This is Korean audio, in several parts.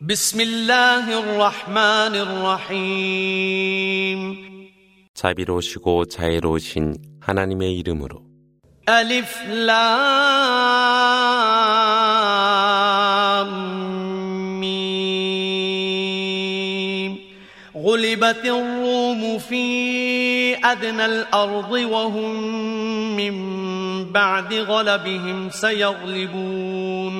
بسم الله الرحمن الرحيم 자비로우시고 자애로우신 하나님의 이름으로 ألف لام ميم غلبت الروم في أدنى الأرض وهم من بعد غلبهم سيغلبون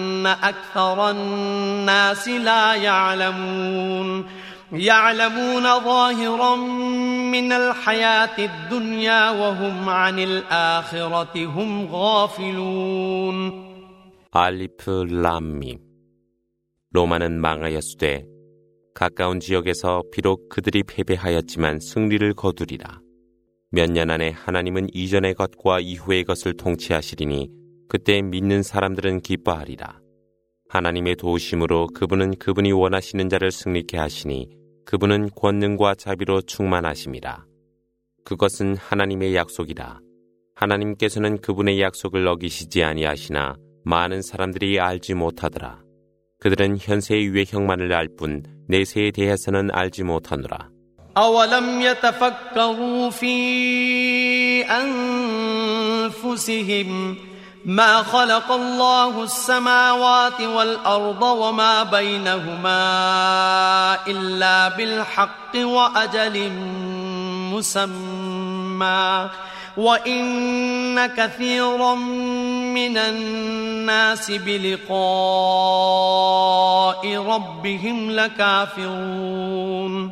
أكثر الناس لا يعلمون يعلمون ظاهرا من الحياة الدنيا وهم عن الآخرة هم غافلون 알리프 람밈 로마는 망하였으되 가까운 지역에서 비록 그들이 패배하였지만 승리를 거두리라. 몇 년 안에 하나님은 이전의 것과 이후의 것을 통치하시리니 그때 믿는 사람들은 기뻐하리라. 하나님의 도우심으로 그분은 그분이 원하시는 자를 승리케 하시니 그분은 권능과 자비로 충만하심이라. 그것은 하나님의 약속이라. 하나님께서는 그분의 약속을 어기시지 아니하시나 많은 사람들이 알지 못하더라. 그들은 현세의 유해형만을 알 뿐 내세에 대해서는 알지 못하노라. أولم يتفكروا في أنفسهم ما خلق الله السماوات والأرض وما بينهما إلا بالحق وأجل مسمى. وإن كثيرا من الناس بلقاء ربهم لكافرون.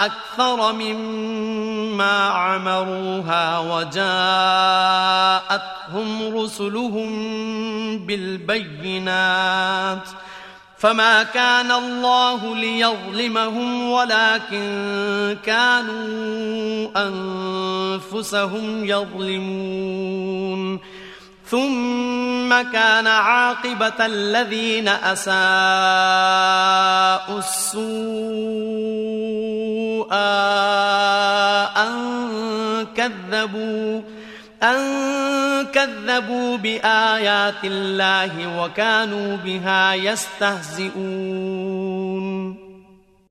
أكثر مما عمروها وجاءتهم رسلهم بالبينات فما كان الله ليظلمهم ولكن كانوا أنفسهم يظلمون ثم كان عاقبة الذين أساءوا السوء أن كذبوا أن كذبوا بآيات الله وكانوا بها يستهزئون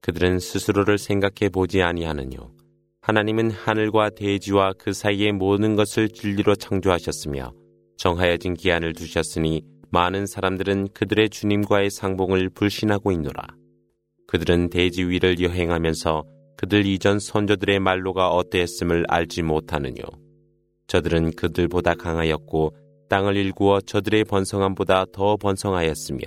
그들은 스스로를 생각해 보지 아니하느뇨. 하나님은 하늘과 대지와 그 사이의 모든 것을 진리로 창조하셨으며 정하여진 기한을 두셨으니 많은 사람들은 그들의 주님과의 상봉을 불신하고 있노라. 그들은 대지 위를 여행하면서 그들 이전 선조들의 말로가 어떠했음을 알지 못하느뇨. 저들은 그들보다 강하였고 땅을 일구어 저들의 번성함보다 더 번성하였으며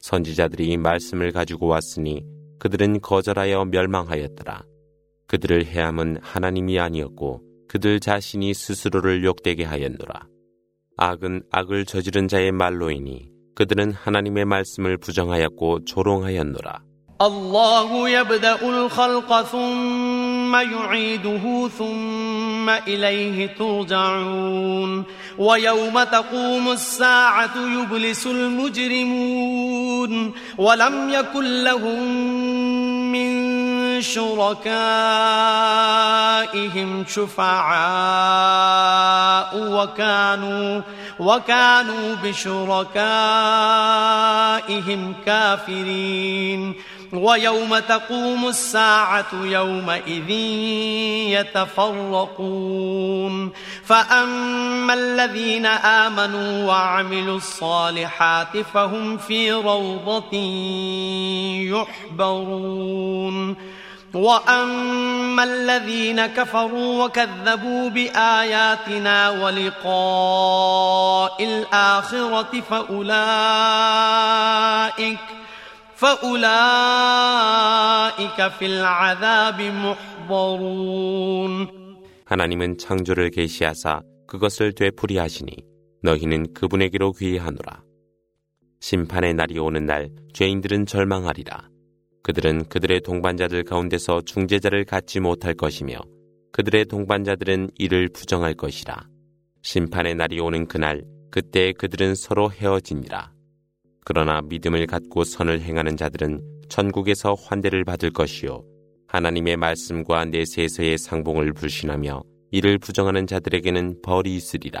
선지자들이 말씀을 가지고 왔으니 그들은 거절하여 멸망하였더라. 그들을 해함은 하나님이 아니었고 그들 자신이 스스로를 욕되게 하였노라. 악은 악을 저지른 자의 말로이니 그들은 하나님의 말씀을 부정하였고 조롱하였노라. الله يبدأ الخلق ثم يعيده ثم إليه ترجعون ويوم تقوم الساعة يبلس المجرمون ولم يكن لهم من شركائهم شفعاء وكانوا وكانوا بشركائهم كافرين. ويوم تقوم الساعة يومئذ يتفرقون. فأما الذين آمنوا وعملوا الصالحات فهم في روضة يحبرون. وأما الذين كفروا وكذبوا بآياتنا ولقاء الآخرة فأولئك فأولئك في العذاب محضرون 하나님은 창조를 계시하사 그것을 되풀이하시니 너희는 그분에게로 귀하노라. 심판의 날이 오는 날 죄인들은 절망하리라. 그들은 그들의 동반자들 가운데서 중재자를 갖지 못할 것이며 그들의 동반자들은 이를 부정할 것이라. 심판의 날이 오는 그날 그때 그들은 서로 헤어지니라. 그러나 믿음을 갖고 선을 행하는 자들은 천국에서 환대를 받을 것이요. 하나님의 말씀과 내세에서의 상봉을 불신하며 이를 부정하는 자들에게는 벌이 있으리라.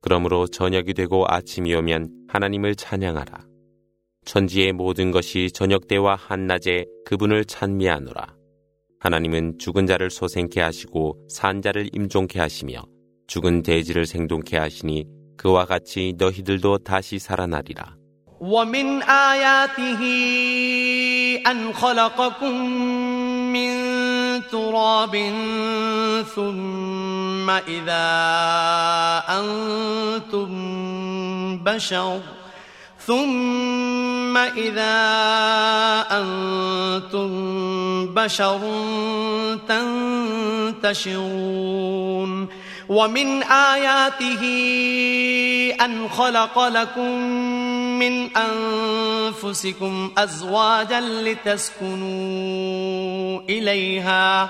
그러므로 저녁이 되고 아침이 오면 하나님을 찬양하라. 천지의 모든 것이 저녁 때와 한낮에 그분을 찬미하노라. 하나님은 죽은 자를 소생케 하시고 산 자를 임종케 하시며 죽은 돼지를 생동케 하시니 그와 같이 너희들도 다시 살아나리라. ومن آياته أن خلقكم من تراب ثم إذا أنتم بشر ثم إذا أنتم بشر تنتشرون ومن آياته أن خلق لكم من أنفسكم أزواجا لتسكنوا إليها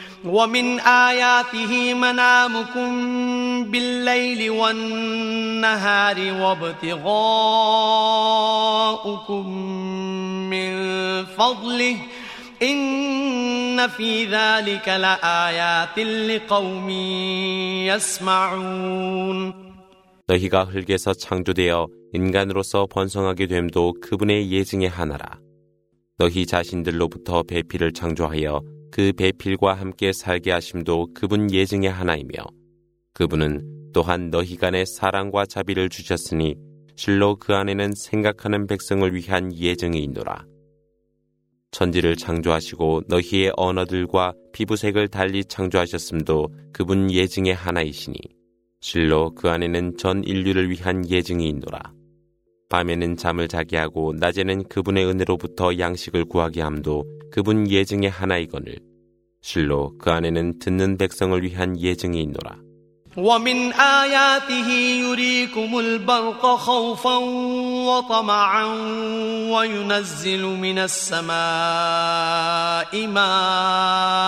ومن آياته منامكم بالليل والنهار وابتغاؤكم من فضله إن في ذلك لآيات لقوم يسمعون 너희가 흙에서 창조되어 인간으로서 번성하게 됨도 그분의 예증의 하나라. 너희 자신들로부터 배필을 창조하여 그 배필과 함께 살게 하심도 그분 예증의 하나이며 그분은 또한 너희 간에 사랑과 자비를 주셨으니 실로 그 안에는 생각하는 백성을 위한 예증이 있노라. 천지를 창조하시고 너희의 언어들과 피부색을 달리 창조하셨음도 그분 예증의 하나이시니 실로 그 안에는 전 인류를 위한 예증이 있노라. 밤에는 잠을 자게 하고 낮에는 그분의 은혜로부터 양식을 구하게 함도 그분 예증의 하나이거늘 실로 그 안에는 듣는 백성을 위한 예증이 있노라. ومن آياته يريكم البرق خوفا وطمعا وينزل من السماء ماء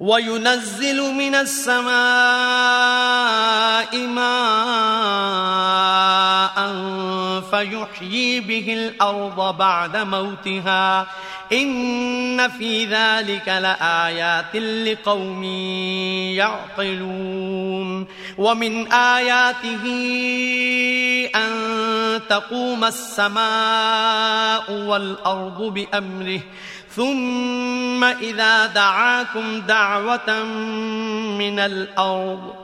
وينزل من السماء ماء فيحيي به الأرض بعد موتها إن في ذلك لآيات لقوم يعقلون ومن آياته أن تقوم السماء والأرض بأمره ثم إذا دعاكم دعوة من الأرض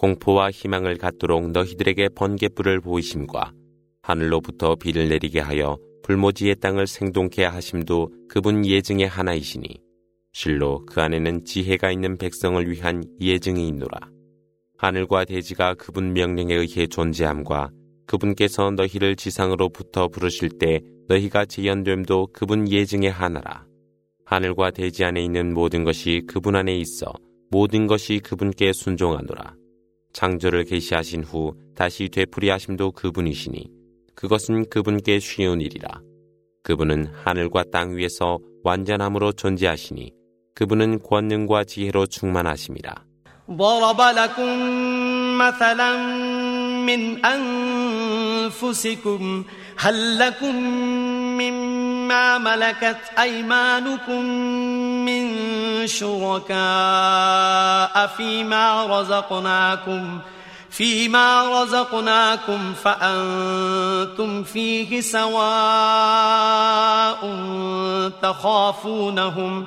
공포와 희망을 갖도록 너희들에게 번개불을 보이심과 하늘로부터 비를 내리게 하여 불모지의 땅을 생동케 하심도 그분 예증의 하나이시니 실로 그 안에는 지혜가 있는 백성을 위한 예증이 있노라. 하늘과 대지가 그분 명령에 의해 존재함과 그분께서 너희를 지상으로부터 부르실 때 너희가 재현됨도 그분 예증의 하나라. 하늘과 대지 안에 있는 모든 것이 그분 안에 있어 모든 것이 그분께 순종하노라. 창조를 계시하신 후 다시 되풀이하심도 그분이시니 그것은 그분께 쉬운 일이라. 그분은 하늘과 땅 위에서 완전함으로 존재하시니 그분은 권능과 지혜로 충만하심이라. ضرب لكم مثلا من أنفسكم هل لكم مما ملكت أيمانكم من شركاء فيما رزقناكم فيما رزقناكم فأنتم فيه سواء تخافونهم ۖ.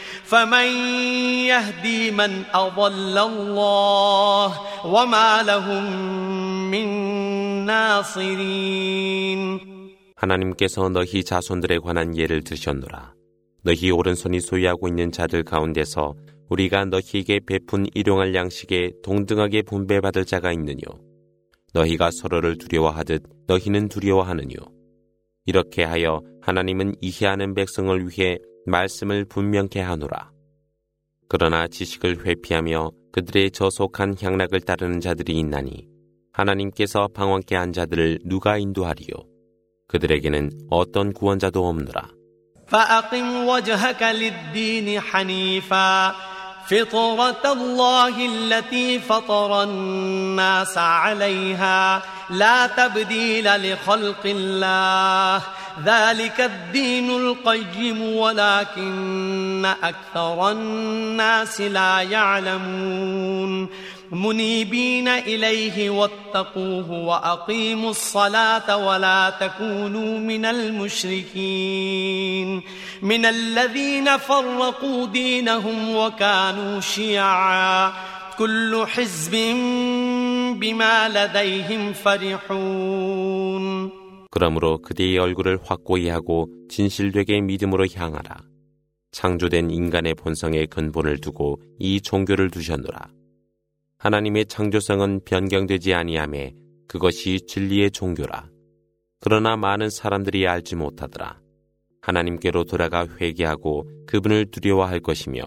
فمن يهدي من أضل الله وما لهم من 하나님께서 너희 자손들에 관한 예를 드셨노라. 너희 오른손이 소유하고 있는 자들 가운데서 우리가 너희에게 베푼 일용할 양식에 동등하게 분배받을 자가 있느뇨. 너희가 서로를 두려워하듯 너희는 두려워하느뇨. 이렇게 하여 하나님은 이해하는 백성을 위해 말씀을 분명케 하노라. 그러나 지식을 회피하며 그들의 저속한 향락을 따르는 자들이 있나니 하나님께서 방황케 한 자들을 누가 인도하리요? 그들에게는 어떤 구원자도 없느라. فأقم وجهك للدين حنيفا فطرة الله التي فطر الناس عليها لا تبديل لخلق الله ذلك الدين القيم ولكن أكثر الناس لا يعلمون. منيبين إليه واتقوه وأقيموا الصلاة ولا تكونوا من المشركين. من الذين فرقوا دينهم وكانوا شيعا. كل حزب بما لديهم فرحون. 그러므로 그대의 얼굴을 확고히 하고 진실되게 믿음으로 향하라. 창조된 인간의 본성의 근본을 두고 이 종교를 두셨노라. 하나님의 창조성은 변경되지 아니함에 그것이 진리의 종교라. 그러나 많은 사람들이 알지 못하더라. 하나님께로 돌아가 회개하고 그분을 두려워할 것이며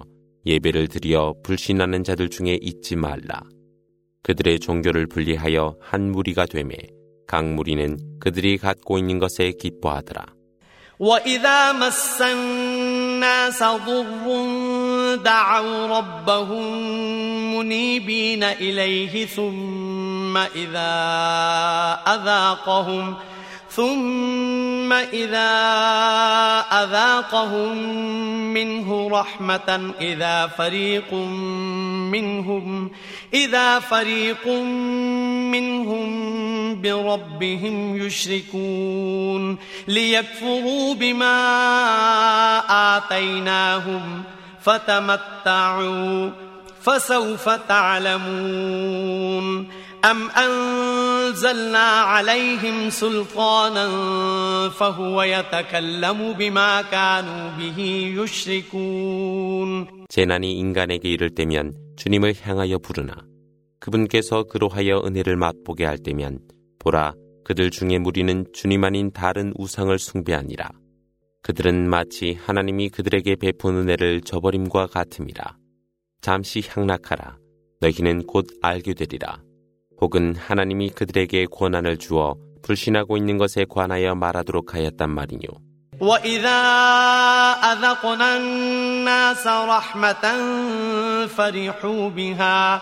예배를 드려 불신하는 자들 중에 있지 말라. 그들의 종교를 분리하여 한 무리가 되매 각 무리는 그들이 갖고 있는 것에 기뻐하더라. وإذا مس الناس ضر دعوا ربهم منيبين إليه ثم إذا أذاقهم ثم إذا أذاقهم منه رحمة إذا فريق منهم إذا فريق منهم بربهم يشركون ليكفروا بما آتيناهم فتمتعوا فسوف تعلمون أم أنزلنا عليهم سلطانا فهو يتكلم بما كانوا به يشركون 재난이 인간에게 이를 때면 주님을 향하여 부르나 그분께서 그로하여 은혜를 맛보게 할 때면 보라 그들 중에 무리는 주님 아닌 다른 우상을 숭배하니라 그들은 마치 하나님이 그들에게 베푼 은혜를 저버림과 같음이라 잠시 향락하라 너희는 곧 알게 되리라 혹은 하나님이 그들에게 권한을 주어 불신하고 있는 것에 관하여 말하도록 하였단 말이뇨 وإذا أذقنا الناس رحمة فرحوا بها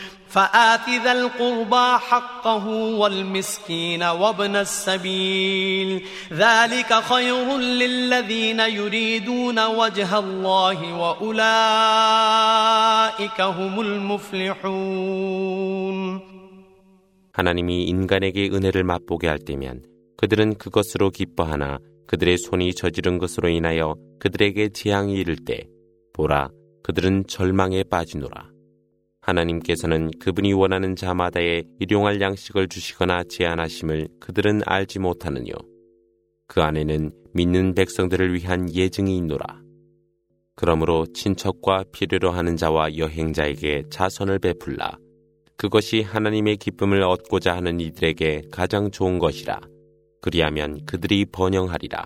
فآت ذا القربى حقه والمسكين وابن السبيل ذلك خير للذين يريدون وجه الله وأولئك هم المفلحون 하나님이 인간에게 은혜를 맛보게 할 때면 그들은 그것으로 기뻐하나 그들의 손이 저지른 것으로 인하여 그들에게 재앙이 이를 때 보라 그들은 절망에 빠지노라. 하나님께서는 그분이 원하는 자마다의 일용할 양식을 주시거나 제한하심을 그들은 알지 못하느뇨. 그 안에는 믿는 백성들을 위한 예증이 있노라. 그러므로 친척과 필요로 하는 자와 여행자에게 자선을 베풀라. 그것이 하나님의 기쁨을 얻고자 하는 이들에게 가장 좋은 것이라. 그리하면 그들이 번영하리라.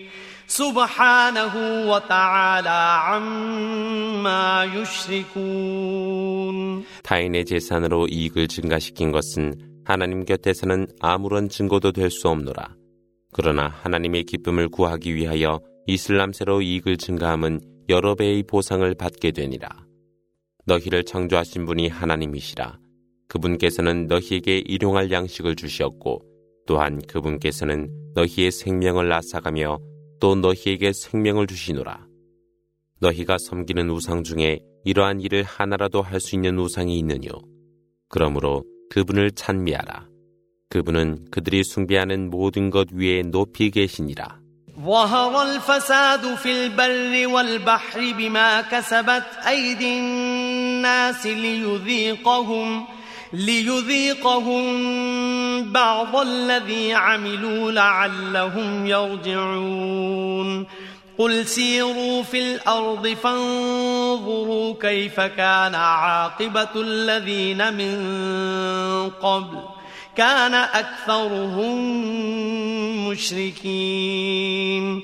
سبحانه وتعالى عما يشركون 타인의 재산으로 이익을 증가시킨 것은 하나님 곁에서는 아무런 증거도 될 수 없노라. 그러나 하나님의 기쁨을 구하기 위하여 이슬람세로 이익을 증가함은 여러 배의 보상을 받게 되니라. 너희를 창조하신 분이 하나님이시라. 그분께서는 너희에게 일용할 양식을 주시었고 또한 그분께서는 너희의 생명을 앗아가며 또 너희에게 생명을 주시노라. 너희가 섬기는 우상 중에 이러한 일을 하나라도 할 수 있는 우상이 있느뇨. 그러므로 그분을 찬미하라. 그분은 그들이 숭배하는 모든 것 위에 높이 계시니라. ظهر الفساد في البر والبحر بما كسبت أيدي الناس ليذيقهم ليذيقهم بعض الذي عملوا لعلهم يرجعون. قل سيروا في الأرض فانظروا كيف كان عاقبة الذين من قبل. كان أكثرهم مشركين.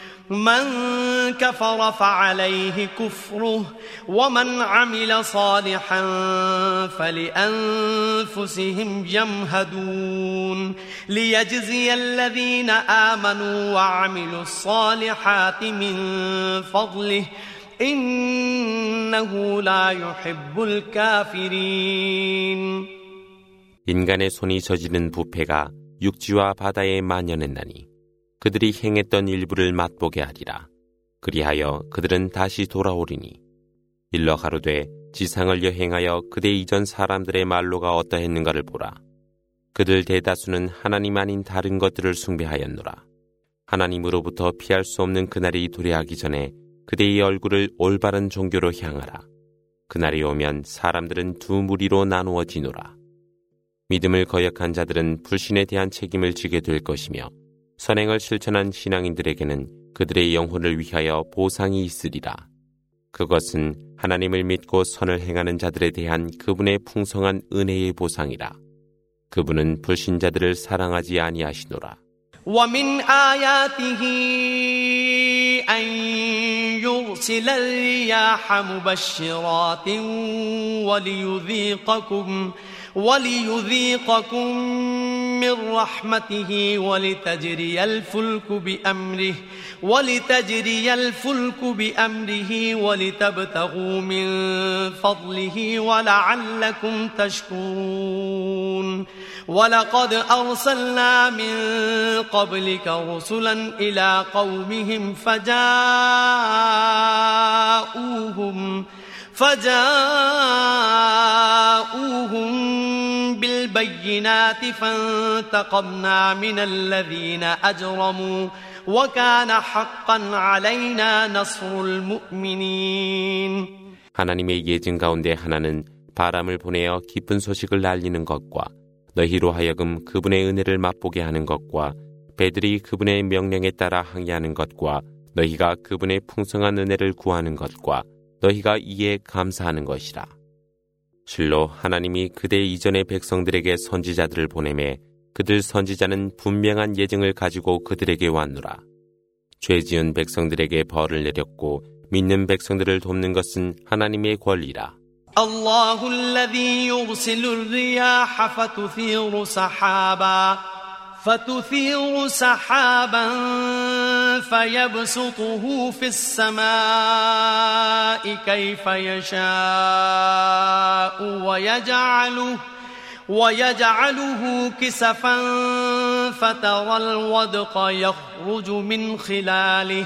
من كفر فعليه كفره ومن عمل صالحا فلأنفسهم يمهدون ليجزي الذين آمنوا وعملوا الصالحات من فضله إنه لا يحب الكافرين 인간의 손이 저지른 부패가 육지와 바다에 만연했나니 그들이 행했던 일부를 맛보게 하리라. 그리하여 그들은 다시 돌아오리니 일러 가로되 지상을 여행하여 그대 이전 사람들의 말로가 어떠했는가를 보라. 그들 대다수는 하나님 아닌 다른 것들을 숭배하였노라. 하나님으로부터 피할 수 없는 그날이 도래하기 전에 그대의 얼굴을 올바른 종교로 향하라. 그날이 오면 사람들은 두 무리로 나누어지노라. 믿음을 거역한 자들은 불신에 대한 책임을 지게 될 것이며 선행을 실천한 신앙인들에게는 그들의 영혼을 위하여 보상이 있으리라. 그것은 하나님을 믿고 선을 행하는 자들에 대한 그분의 풍성한 은혜의 보상이라. 그분은 불신자들을 사랑하지 아니하시노라. ومن آياته أن يرسل الرياح مبشرات وليذيقكم وليذيقكم من رحمته ولتجري الفلك بأمره ولتجري الفلك بأمره ولتبتغوا من فضله ولعلكم تشكرون. ولقد أرسلنا من قبلك رسلا إلى قومهم فجاءوهم فجاءوهم بالبينات فانتقمنا من الذين أجرموا وكان حقا علينا نصر المؤمنين 하나님의 예증 가운데 하나는 바람을 보내어 기쁜 소식을 알리는 것과 너희로 하여금 그분의 은혜를 맛보게 하는 것과 배들이 그분의 명령에 따라 항해하는 것과 너희가 그분의 풍성한 은혜를 구하는 것과 너희가 이에 감사하는 것이라. 실로 하나님이 그대 이전의 백성들에게 선지자들을 보내매 그들 선지자는 분명한 예증을 가지고 그들에게 왔노라. 죄 지은 백성들에게 벌을 내렸고 믿는 백성들을 돕는 것은 하나님의 권리라. الله الذي يرسل الرياح فتثير سحابا فتثير سحابا فيبسطه في السماء كيف يشاء ويجعله ويجعله كسفا فترى الودق يخرج من خلاله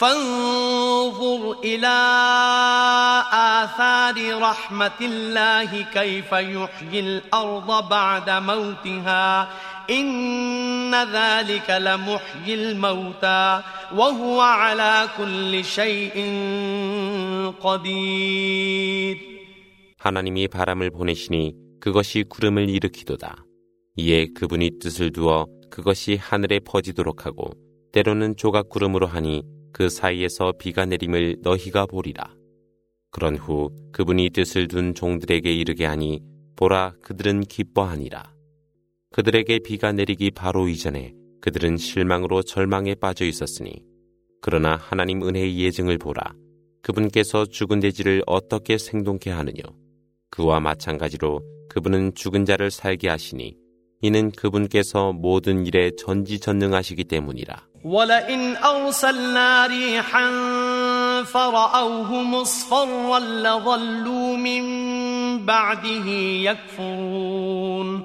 فانظر إلى آثار رحمة الله كيف يحيي الأرض بعد موتها إن ذلك لمحيي الموتى وهو على كل شيء قدير 하나님이 바람을 보내시니 그것이 구름을 일으키도다. 이에 그분이 뜻을 두어 그것이 하늘에 퍼지도록 하고 때로는 조각 구름으로 하니 그 사이에서 비가 내림을 너희가 보리라. 그런 후 그분이 뜻을 둔 종들에게 이르게 하니 보라 그들은 기뻐하니라. 그들에게 비가 내리기 바로 이전에 그들은 실망으로 절망에 빠져 있었으니 그러나 하나님 은혜의 예증을 보라. 그분께서 죽은 돼지를 어떻게 생동케 하느냐. 그와 마찬가지로 그분은 죽은 자를 살게 하시니 이는 그분께서 모든 일에 전지전능하시기 때문이라. ولئن أرسلنا ريحا فرأوه مصفرا لظلوا من بعده يكفرون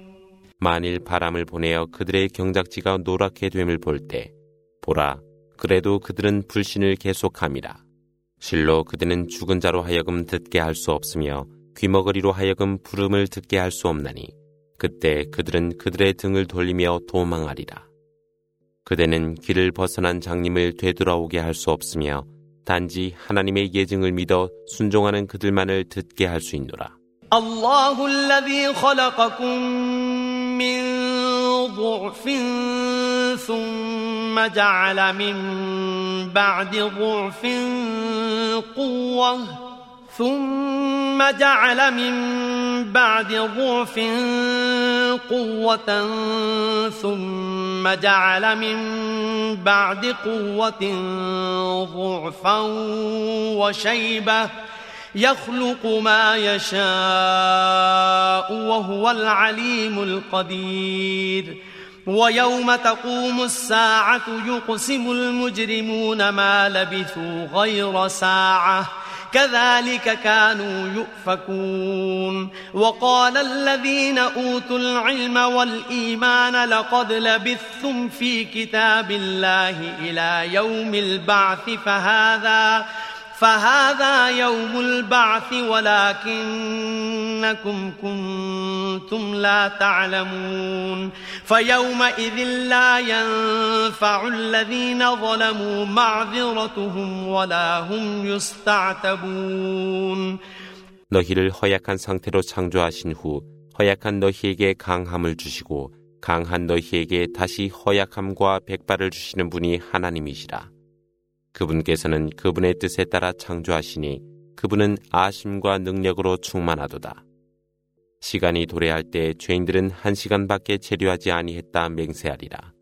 만일 바람을 보내어 그들의 경작지가 노랗게 됨을 볼 때 보라 그래도 그들은 불신을 계속함이라 실로 그들은 죽은 자로 하여금 듣게 할 수 없으며 귀머거리로 하여금 부름을 듣게 할 수 없나니 그때 그들은 그들의 등을 돌리며 도망하리라 그대는 길을 벗어난 장님을 되돌아오게 할 수 없으며 단지 하나님의 예증을 믿어 순종하는 그들만을 듣게 할 수 있노라. ضعف ثم جعل من بعد ضعف قوة ثم جعل من بعد ضعف قوة ثم جعل من بعد قوة ضعفا وشيبة يخلق ما يشاء وهو العليم القدير. ويوم تقوم الساعة يقسم المجرمون ما لبثوا غير ساعة. كذلك كانوا يؤفكون. وقال الذين أوتوا العلم والإيمان لقد لبثتم في كتاب الله إلى يوم البعث فهذا يوم البعث ولكنكم كنتم لا تعلمون فيومئذ لا ينفع الذين ظلموا معذرتهم ولا هم يستعتبون 너희를 허약한 상태로 창조하신 후 허약한 너희에게 강함을 주시고 강한 너희에게 다시 허약함과 백발을 주시는 분이 하나님이시라. 그분께서는 그분의 뜻에 따라 창조하시니 그분은 아심과 능력으로 충만하도다. 시간이 도래할 때 죄인들은 한 시간밖에 체류하지 아니했다 맹세하리라.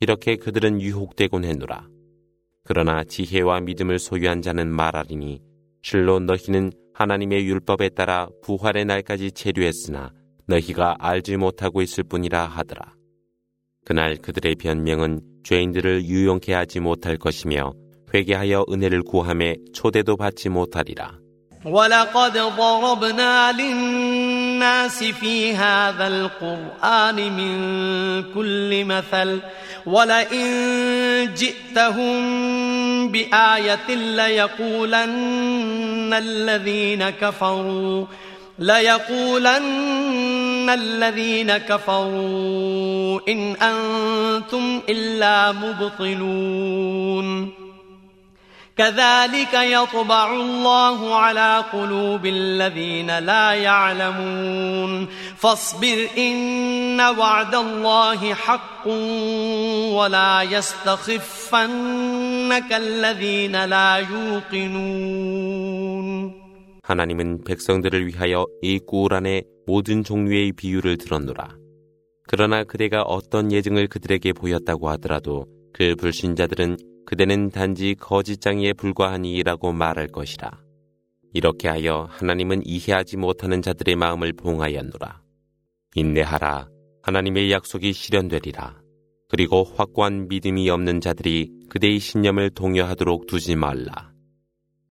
이렇게 그들은 유혹되곤 했노라. 그러나 지혜와 믿음을 소유한 자는 말하리니 실로 너희는 하나님의 율법에 따라 부활의 날까지 체류했으나 너희가 알지 못하고 있을 뿐이라 하더라. 그날 그들의 변명은 죄인들을 유용케 하지 못할 것이며 회개하여 은혜를 구함에 초대도 받지 못하리라. ولقد ضربنا للناس في هذا القرآن من كل مثل ولئن جئتهم بآية ليقولن الذين كفروا ليقولن الذين كفروا إن أنتم إلا مبطلون كذلك يطبع الله على قلوب الذين لا يعلمون فاصبر إن وعد الله حق ولا يستخفنك الذين لا يوقنون 하나님은 백성들을 위하여 이 꾸란의 모든 종류의 비유를 들었노라. 그러나 그대가 어떤 예증을 그들에게 보였다고 하더라도 그 불신자들은 그대는 단지 거짓장이에 불과하니라고 말할 것이라. 이렇게 하여 하나님은 이해하지 못하는 자들의 마음을 봉하였노라. 인내하라. 하나님의 약속이 실현되리라. 그리고 확고한 믿음이 없는 자들이 그대의 신념을 동요하도록 두지 말라.